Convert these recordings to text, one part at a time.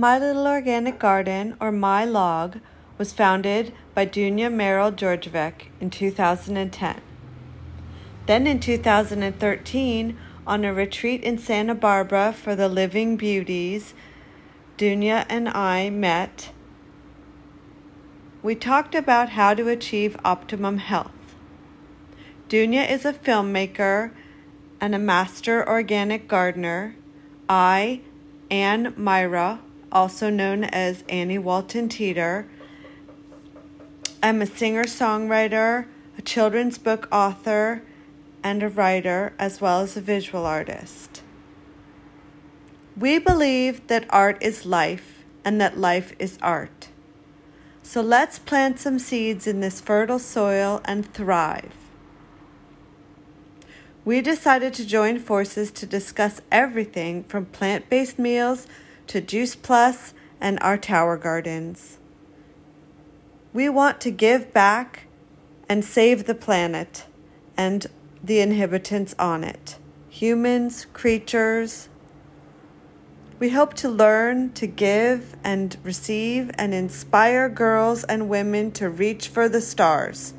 My Little Organic Garden, or My Log, was founded by Dunya Merrill Georgievic in 2010. Then in 2013, on a retreat in Santa Barbara for the Living Beauties, Dunya and I met. We talked about how to achieve optimum health. Dunya is a filmmaker and a master organic gardener. I, Ann Myra, also known as Annie Walton Teeter, I'm a singer songwriter, a children's book author, and a writer, as well as a visual artist. We believe that art is life and that life is art. So let's plant some seeds in this fertile soil and thrive. We decided to join forces to discuss everything from plant based meals to Juice Plus and our tower gardens. We want to give back and save the planet and the inhabitants on it humans, creatures. We hope to learn, to give, and receive, and inspire girls and women to reach for the stars.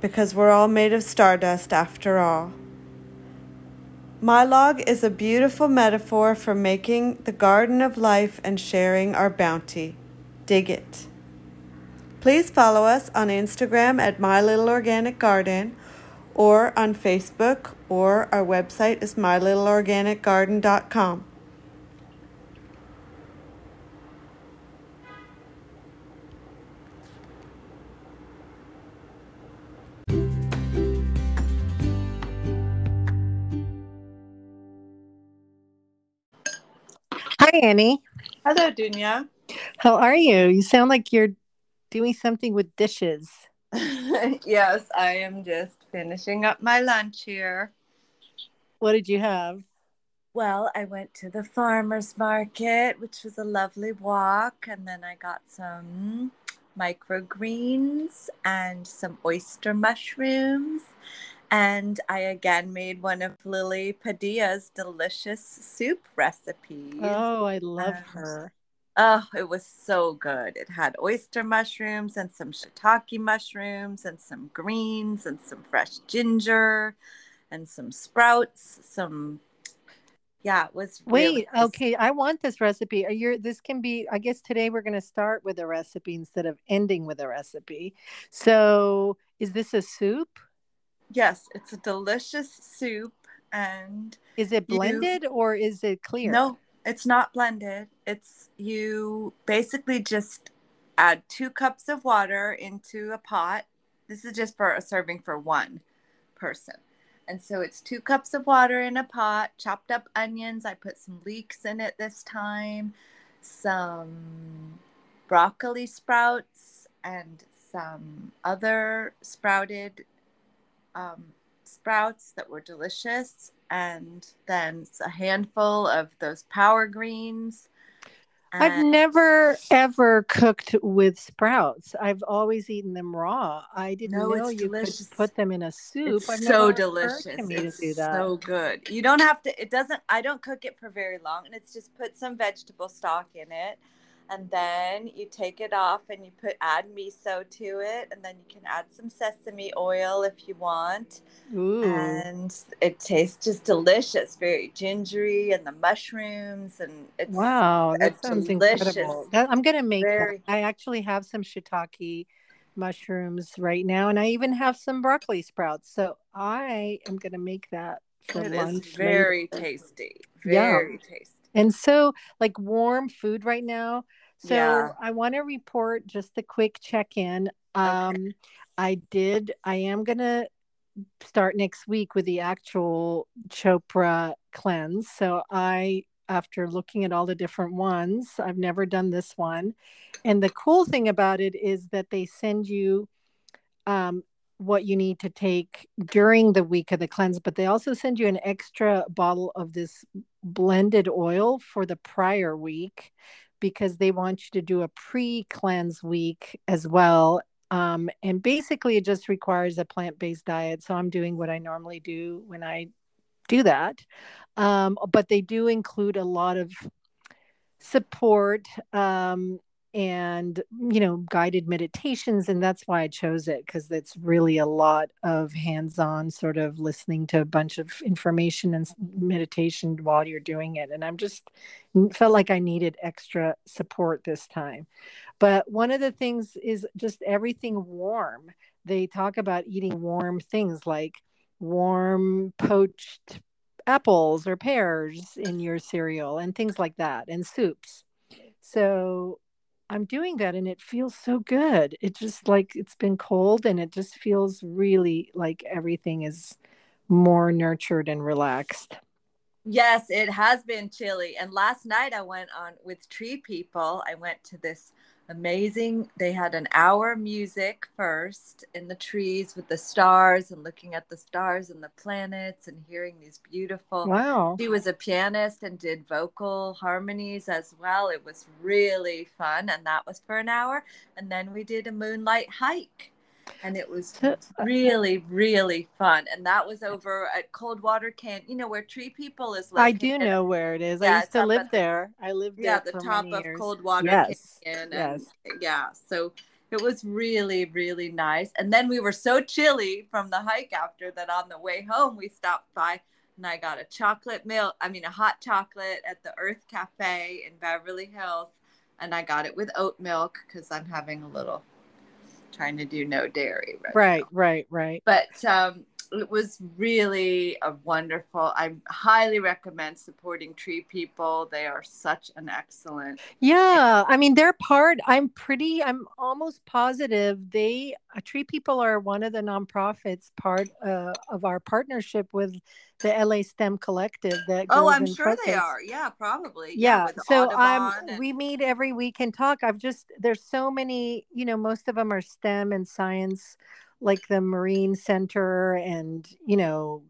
Because we're all made of stardust after all. My log is a beautiful metaphor for making the garden of life and sharing our bounty. Dig it. Please follow us on Instagram at My Little Organic Garden or on Facebook, or our website is mylittleorganicgarden.com. Hi, Annie. Hello, Dunya. How are you? You sound like you're doing something with dishes. yes, I am just finishing up my lunch here. What did you have? Well, I went to the farmer's market, which was a lovely walk, and then I got some microgreens and some oyster mushrooms. And I again made one of Lily Padilla's delicious soup recipes. Oh, I love her. Oh, it was so good. It had oyster mushrooms and some shiitake mushrooms and some greens and some fresh ginger and some sprouts, some yeah, it was Wait, okay, I want this recipe. Are you this can be I guess today we're going to start with a recipe instead of ending with a recipe. So, is this a soup? Yes, it's a delicious soup and Is it blended you... or is it clear? No, it's not blended. It's you basically just add two cups of water into a pot. This is just for a serving for one person. And so it's two cups of water in a pot, chopped up onions. I put some leeks in it this time, some broccoli sprouts, and some other sprouted um, sprouts that were delicious, and then a handful of those power greens. I've never ever cooked with sprouts. I've always eaten them raw. I didn't no, know you delicious. could put them in a soup. It's so delicious. It's so good. You don't have to. It doesn't. I don't cook it for very long, and it's just put some vegetable stock in it and then you take it off and you put add miso to it and then you can add some sesame oil if you want Ooh. and it tastes just delicious very gingery and the mushrooms and it's wow that sounds delicious. incredible that, i'm gonna make very... i actually have some shiitake mushrooms right now and i even have some broccoli sprouts so i am gonna make that for it lunch very later. tasty very yeah. tasty and so, like warm food right now. So yeah. I want to report just a quick check in. Um, okay. I did, I am going to start next week with the actual Chopra cleanse. So I, after looking at all the different ones, I've never done this one. And the cool thing about it is that they send you um, what you need to take during the week of the cleanse, but they also send you an extra bottle of this blended oil for the prior week because they want you to do a pre cleanse week as well. Um, and basically, it just requires a plant based diet. So I'm doing what I normally do when I do that. Um, but they do include a lot of support um, and mm, you know guided meditations and that's why i chose it because it's really a lot of hands-on sort of listening to a bunch of information and meditation while you're doing it and i'm just mm, felt like i needed extra support this time. But one of the things is just everything warm. They talk about eating warm things like warm poached apples or pears in your cereal and things like that and soups. So I'm doing that and it feels so good. It just like it's been cold and it just feels really like everything is more nurtured and relaxed. Yes, it has been chilly. And last night I went on with Tree People. I went to this amazing. They had an hour music first in the trees with the stars and looking at the stars and the planets and hearing these beautiful. Wow. She was a pianist and did vocal harmonies as well. It was really fun. And that was for an hour. And then we did a moonlight hike and it was uh, uh, really really fun and that was over at coldwater can you know where tree people is located. i do know where it is yeah, i used to live there i lived there. yeah the top of years. coldwater yes. Canyon yes. yeah so it was really really nice and then we were so chilly from the hike after that on the way home we stopped by and i got a chocolate milk i mean a hot chocolate at the earth cafe in beverly hills and i got it with oat milk because i'm having a little trying to do no dairy. Right, right, right, right. But um, it was really a wonderful i highly recommend supporting tree people. They are such an excellent yeah i mean they're part i'm pretty i'm almost positive they uh, tree people are one of the nonprofits part uh, of our partnership with the la stem collective that oh i'm sure they are. Yeah probably. Yeah, yeah so i'm and... we meet every week and talk. I've just there's so many you know most of them are stem and science like the Marine Center and, you know,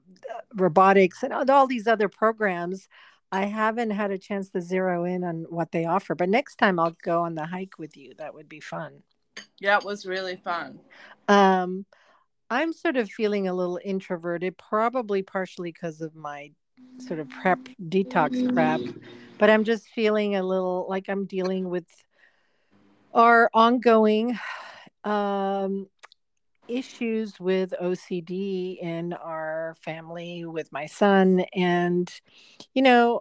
robotics and all these other programs. I haven't had a chance to zero in on what they offer, but next time I'll go on the hike with you. That would be fun. Yeah, it was really fun. Um, I'm sort of feeling a little introverted, probably partially because of my sort of prep detox prep, but I'm just feeling a little like I'm dealing with our ongoing um, issues with OCD in our family with my son. And, you know,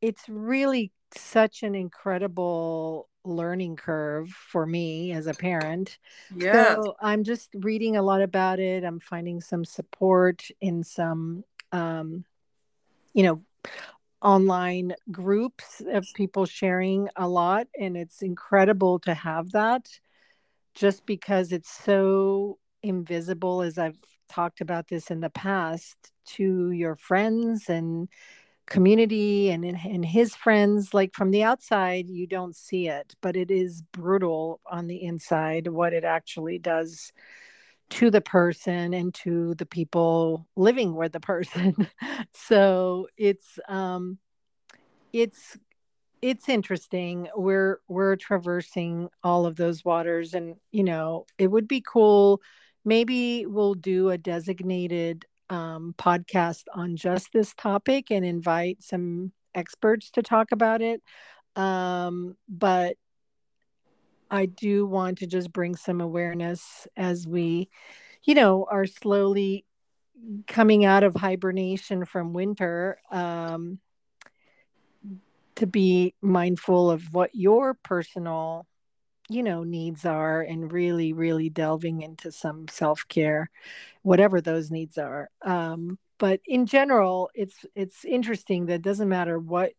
it's really such an incredible learning curve for me as a parent. Yeah. So I'm just reading a lot about it. I'm finding some support in some, um, you know, online groups of people sharing a lot. And it's incredible to have that just because it's so invisible as I've talked about this in the past to your friends and community and and his friends like from the outside you don't see it but it is brutal on the inside what it actually does to the person and to the people living with the person. So it's um it's it's interesting. We're we're traversing all of those waters and you know it would be cool maybe we'll do a designated um, podcast on just this topic and invite some experts to talk about it. Um, but I do want to just bring some awareness as we, you know, are slowly coming out of hibernation from winter. Um, to be mindful of what your personal you know needs are and really really delving into some self-care whatever those needs are. Um, but in general it's it's interesting that it doesn't matter what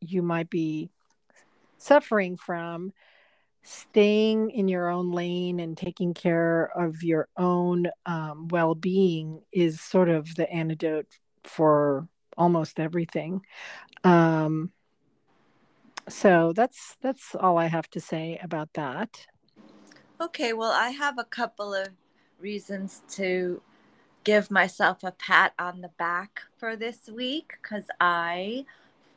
you might be suffering from staying in your own lane and taking care of your own um, well-being is sort of the antidote for almost everything. Um, so that's that's all I have to say about that. Okay, well, I have a couple of reasons to give myself a pat on the back for this week because I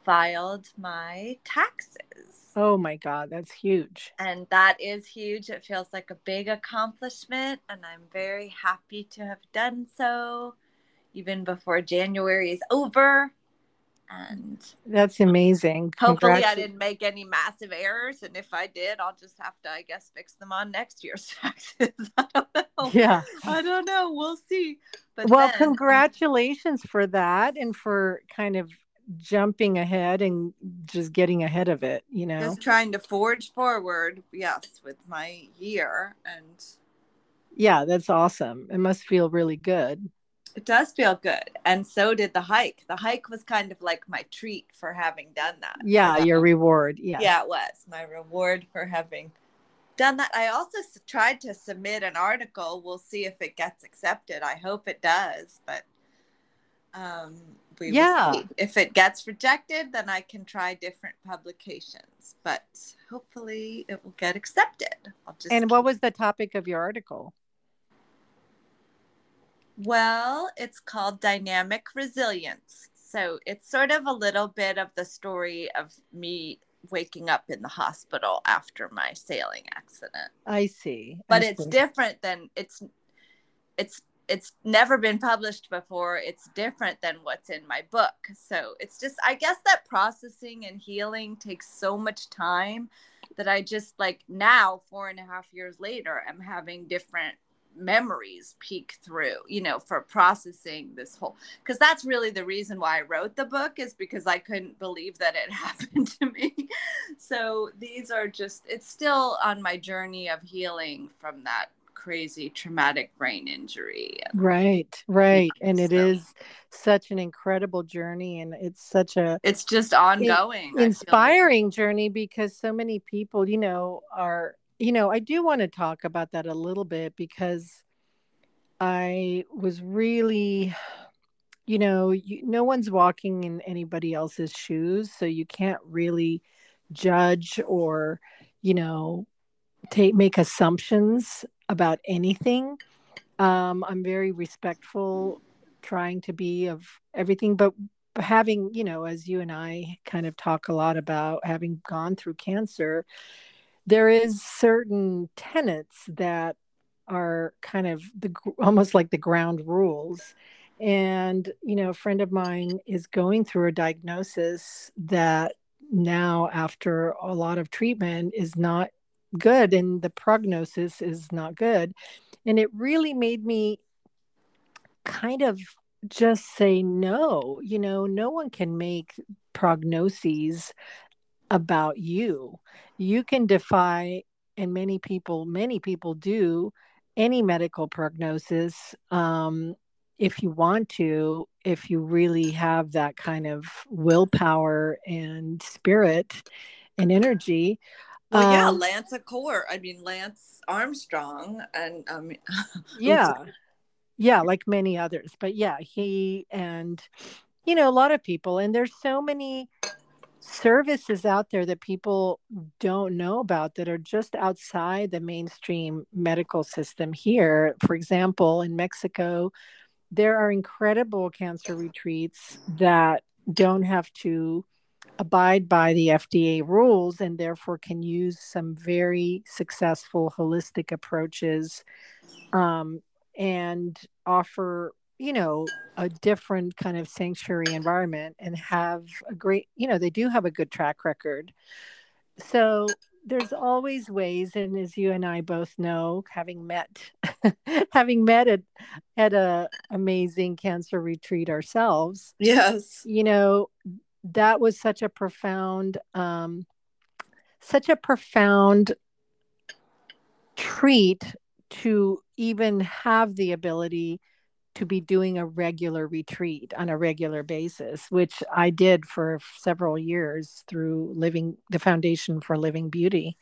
filed my taxes. Oh my God, that's huge. And that is huge. It feels like a big accomplishment, and I'm very happy to have done so even before January is over and that's amazing. Hopefully, I didn't make any massive errors, and if I did, I'll just have to, I guess, fix them on next year's taxes. I don't know. Yeah, I don't know. We'll see. But well, then... Um, congratulations for that, and for kind of jumping ahead and just getting ahead of it. You know, just trying to forge forward. Yes, with my year and. Yeah, that's awesome. It must feel really good. It does feel good. And so did the hike. The hike was kind of like my treat for having done that. Yeah, your reward. Yeah. Yeah, it was my reward for having done that. I also tried to submit an article. We'll see if it gets accepted. I hope it does, but um we yeah. If it gets rejected, then I can try different publications, but hopefully it will get accepted. I'll just And what was the topic of your article? Well, it's called Dynamic Resilience. So it's sort of a little bit of the story of me waking up in the hospital after my sailing accident. I see. But I it's see. different than it's it's it's never been published before. It's different than what's in my book. So it's just I guess that processing and healing takes so much time that I just like now, four and a half years later, I'm having different memories peek through you know for processing this whole because that's really the reason why i wrote the book is because i couldn't believe that it happened to me so these are just it's still on my journey of healing from that crazy traumatic brain injury right right and it so. is such an incredible journey and it's such a it's just ongoing inspiring like. journey because so many people you know are you know, I do want to talk about that a little bit because I was really, you know, you, no one's walking in anybody else's shoes, so you can't really judge or, you know, take make assumptions about anything. Um, I'm very respectful, trying to be of everything, but having, you know, as you and I kind of talk a lot about having gone through cancer, there is certain tenets that are kind of the almost like the ground rules. And you know a friend of mine is going through a diagnosis that now after a lot of treatment is not good and the prognosis is not good. And it really made me kind of just say no you know no one can make prognoses about you. You can defy, and many people, many people do, any medical prognosis um, if you want to, if you really have that kind of willpower and spirit and energy. Well, yeah, um, Lance Acord. I mean, Lance Armstrong, and um, yeah, yeah, like many others. But yeah, he and you know a lot of people, and there's so many services out there that people don't know about that are just outside the mainstream medical system here. For example, in Mexico, there are incredible cancer retreats that don't have to abide by the FDA rules and therefore can use some very successful holistic approaches um, and offer you know a different kind of sanctuary environment and have a great you know they do have a good track record. So there's always ways and as you and i both know having met having met at, at a amazing cancer retreat ourselves yes. you know that was such a profound um such a profound treat to even have the ability to be doing a regular retreat on a regular basis, which I did for several years through living the Foundation for Living Beauty.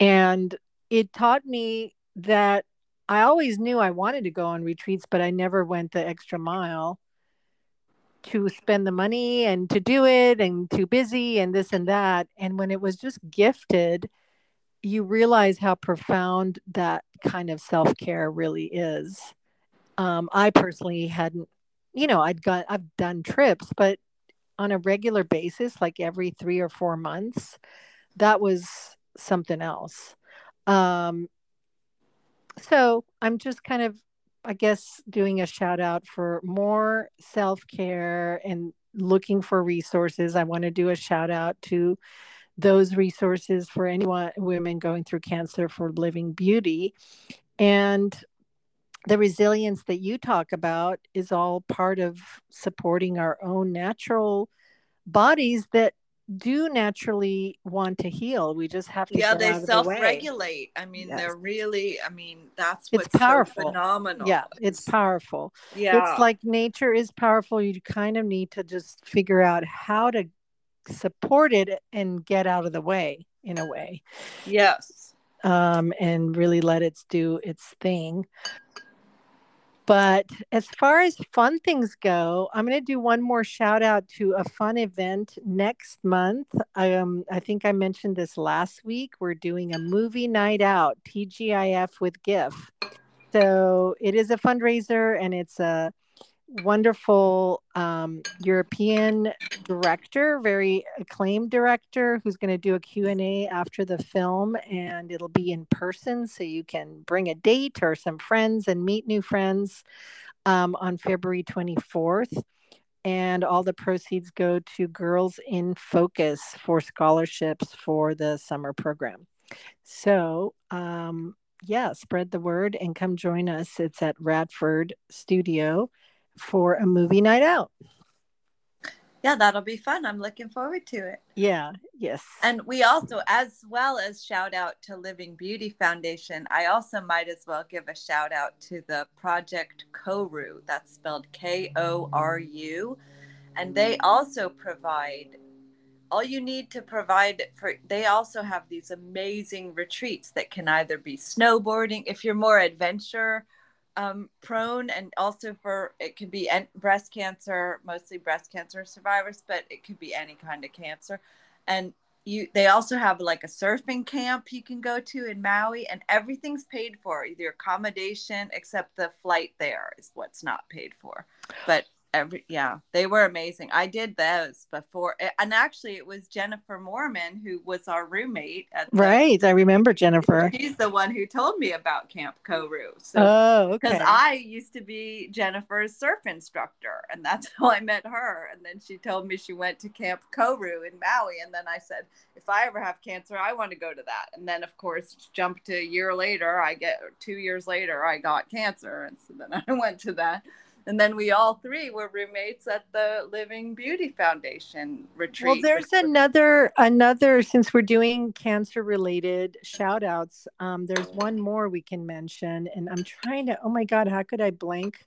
And it taught me that I always knew I wanted to go on retreats, but I never went the extra mile to spend the money and to do it and too busy and this and that. And when it was just gifted, you realize how profound that kind of self care really is um, I personally hadn't, you know, I'd got, I've done trips, but on a regular basis, like every three or four months, that was something else. Um, so I'm just kind of, I guess, doing a shout out for more self care and looking for resources, I want to do a shout out to those resources for anyone women going through cancer for living beauty and the resilience that you talk about is all part of supporting our own natural bodies that do naturally want to heal. We just have to yeah, they self-regulate. The I mean, yes. they're really. I mean, that's what's it's powerful. So phenomenal. Yeah, it's powerful. Yeah, it's like nature is powerful. You kind of need to just figure out how to support it and get out of the way in a way. Yes. Um, and really let it do its thing. But as far as fun things go, I'm going to do one more shout out to a fun event next month. Um, I think I mentioned this last week. We're doing a movie night out, TGIF with GIF. So it is a fundraiser and it's a wonderful um, European director, very acclaimed director, who's going to do a Q&A after the film, and it'll be in person, so you can bring a date or some friends and meet new friends um, on February 24th. And all the proceeds go to Girls in Focus for scholarships for the summer program. So, um, yeah, spread the word and come join us. It's at Radford Studio for a movie night out. Yeah, that'll be fun. I'm looking forward to it. Yeah, yes. And we also, as well as shout out to Living Beauty Foundation, I also might as well give a shout out to the Project Koru. That's spelled K O R U. And they also provide all you need to provide for they also have these amazing retreats that can either be snowboarding if you're more adventure um, prone and also for it could be breast cancer mostly breast cancer survivors but it could be any kind of cancer. And you they also have like a surfing camp you can go to in maui and everything's paid for either accommodation except the flight there is what's not paid for. But every yeah they were amazing. I did those before and actually it was jennifer mormon who was our roommate at the, right i remember jennifer. She's the one who told me about camp koru so oh okay. because i used to be jennifer's surf instructor and that's how i met her and then she told me she went to camp koru in maui and then i said if i ever have cancer i want to go to that. And then of course jump to a year later i get two years later i got cancer and so then i went to that and then we all three were roommates at the Living Beauty Foundation retreat. Well, there's another another since we're doing cancer related shout outs. Um, there's one more we can mention, and I'm trying to. Oh my God, how could I blank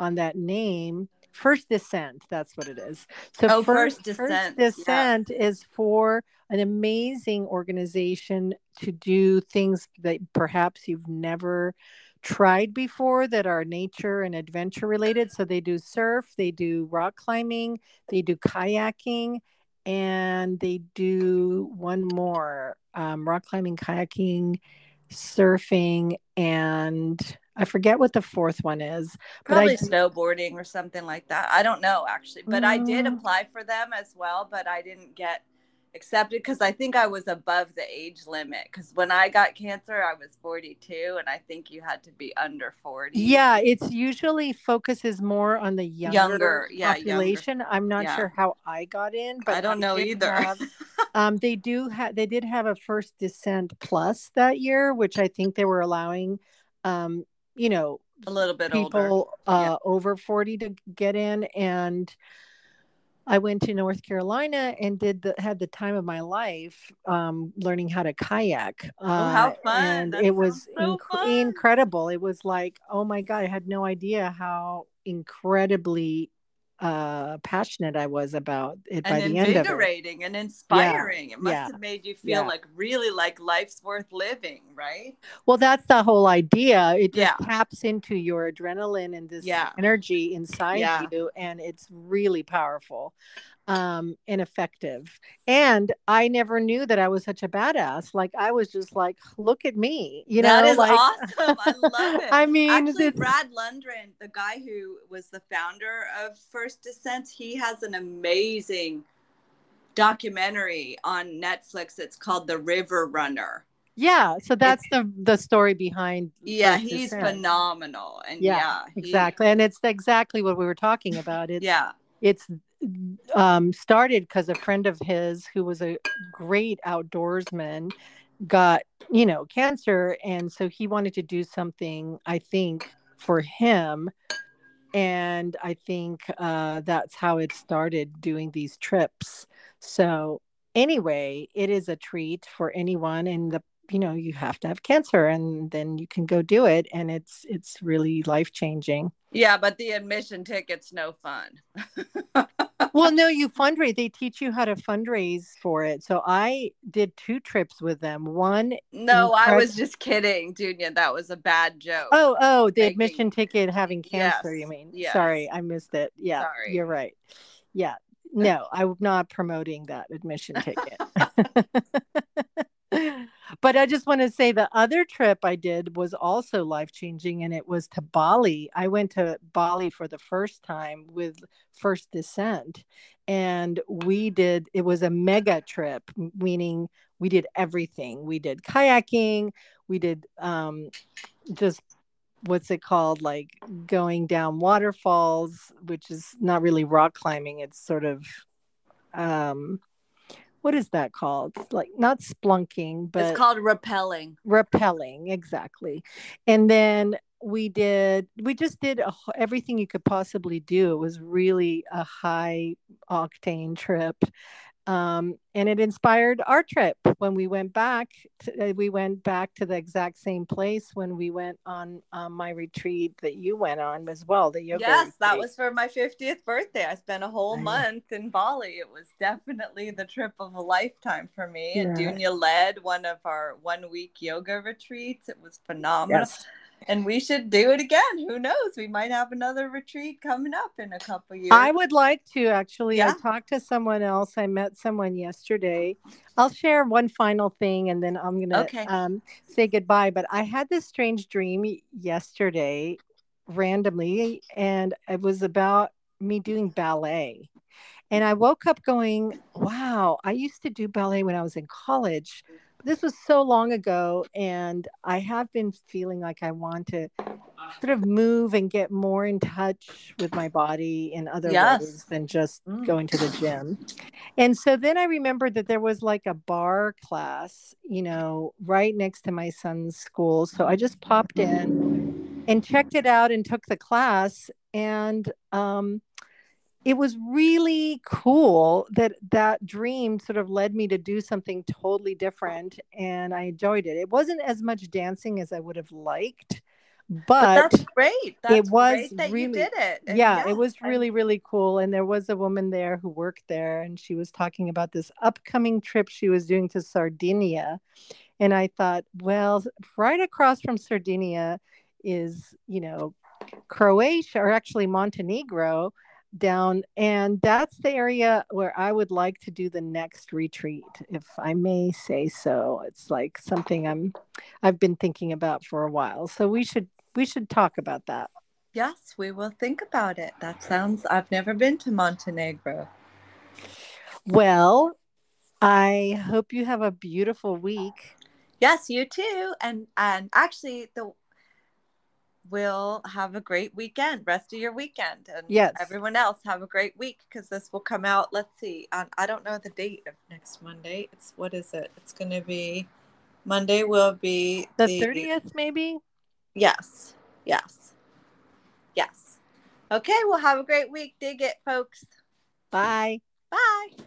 on that name? First Descent, that's what it is. So oh, First, First Descent, First Descent yeah. is for an amazing organization to do things that perhaps you've never tried before that are nature and adventure related. So they do surf, they do rock climbing, they do kayaking, and they do one more um, rock climbing, kayaking, surfing, and I forget what the fourth one is. Probably I, snowboarding or something like that. I don't know actually, but I did mm. apply for them as well, but I didn't get accepted because I think I was above the age limit. Because when I got cancer, I was 42, and I think you had to be under 40. Yeah, it's usually focuses more on the younger, younger yeah, population. Younger. I'm not yeah. sure how I got in, but I don't know either. Have, um, they do have they did have a first descent plus that year, which I think they were allowing, um, you know, a little bit people uh, yeah. over 40 to get in and I went to North Carolina and did the had the time of my life um, learning how to kayak. Uh, oh, how fun! And that it was so inc- incredible. It was like, oh my god, I had no idea how incredibly uh passionate I was about it and by the end of it. and inspiring. Yeah, it must yeah, have made you feel yeah. like really like life's worth living, right? Well, that's the whole idea. It just taps into your adrenaline and this energy inside you, and it's really powerful um, ineffective. And I never knew that I was such a badass. Like I was just like, look at me, you that know. That is like, awesome. I love it. I mean, actually, Brad Lundgren, the guy who was the founder of First Descent, he has an amazing documentary on Netflix. It's called The River Runner. Yeah, so that's it's, the the story behind. Yeah, he's Descent. phenomenal, and yeah, yeah exactly, and it's exactly what we were talking about. It's yeah, it's um, started because a friend of his who was a great outdoorsman got you know cancer and so he wanted to do something i think for him. And i think uh, that's how it started doing these trips. So anyway it is a treat for anyone and the you know you have to have cancer and then you can go do it and it's it's really life changing yeah but the admission ticket's no fun well no you fundraise they teach you how to fundraise for it so i did two trips with them one no i was just kidding Dunya. that was a bad joke oh oh the admission ticket having cancer yes, you mean yes. sorry i missed it yeah sorry. you're right yeah no i'm not promoting that admission ticket but I just want to say the other trip I did was also life changing, and it was to Bali. I went to Bali for the first time with First Descent, and we did it was a mega trip, meaning we did everything. We did kayaking, we did um, just what's it called like going down waterfalls which is not really rock climbing it's sort of um what is that called? Like not splunking, but it's called rappelling. Rappelling, exactly. And then we did we just did a, everything you could possibly do. It was really a high octane trip um, and it inspired our trip. When we went back to, uh, we went back to the exact same place when we went on um, my retreat that you went on as well the yoga yes retreat. that was for my 50th birthday. I spent a whole month in bali. It was definitely the trip of a lifetime for me. Yeah. and dunya led one of our one week yoga retreats. It was phenomenal. Yes and we should do it again. Who knows? We might have another retreat coming up in a couple years. I would like to actually. Yeah. I talked to someone else. I met someone yesterday. I'll share one final thing and then I'm gonna okay. um, say goodbye. But I had this strange dream yesterday, randomly, and it was about me doing ballet. And I woke up going, "Wow! I used to do ballet when I was in college." This was so long ago and i have been feeling like i want to sort of move and get more in touch with my body in other yes. ways than just mm. going to the gym and so then i remembered that there was like a barre class you know right next to my son's school so i just popped in and checked it out and took the class and um it was really cool that that dream sort of led me to do something totally different and i enjoyed it. It wasn't as much dancing as i would have liked but, but that's great. that's it was that really, you did it and yeah, yeah, it was really really cool and there was a woman there who worked there and she was talking about this upcoming trip she was doing to sardinia and i thought well right across from sardinia is you know croatia or actually montenegro down and that's the area where i would like to do the next retreat if i may say so. It's like something i'm i've been thinking about for a while so we should we should talk about that. Yes we will think about it. That sounds i've never been to montenegro. Well i hope you have a beautiful week. Yes you too and and actually the will have a great weekend, rest of your weekend. And yes. everyone else have a great week because this will come out. Let's see. On, I don't know the date of next Monday. It's what is it? It's going to be Monday will be the, the 30th, maybe? Yes. Yes. Yes. Okay. Well, have a great week. Dig it, folks. Bye. Bye.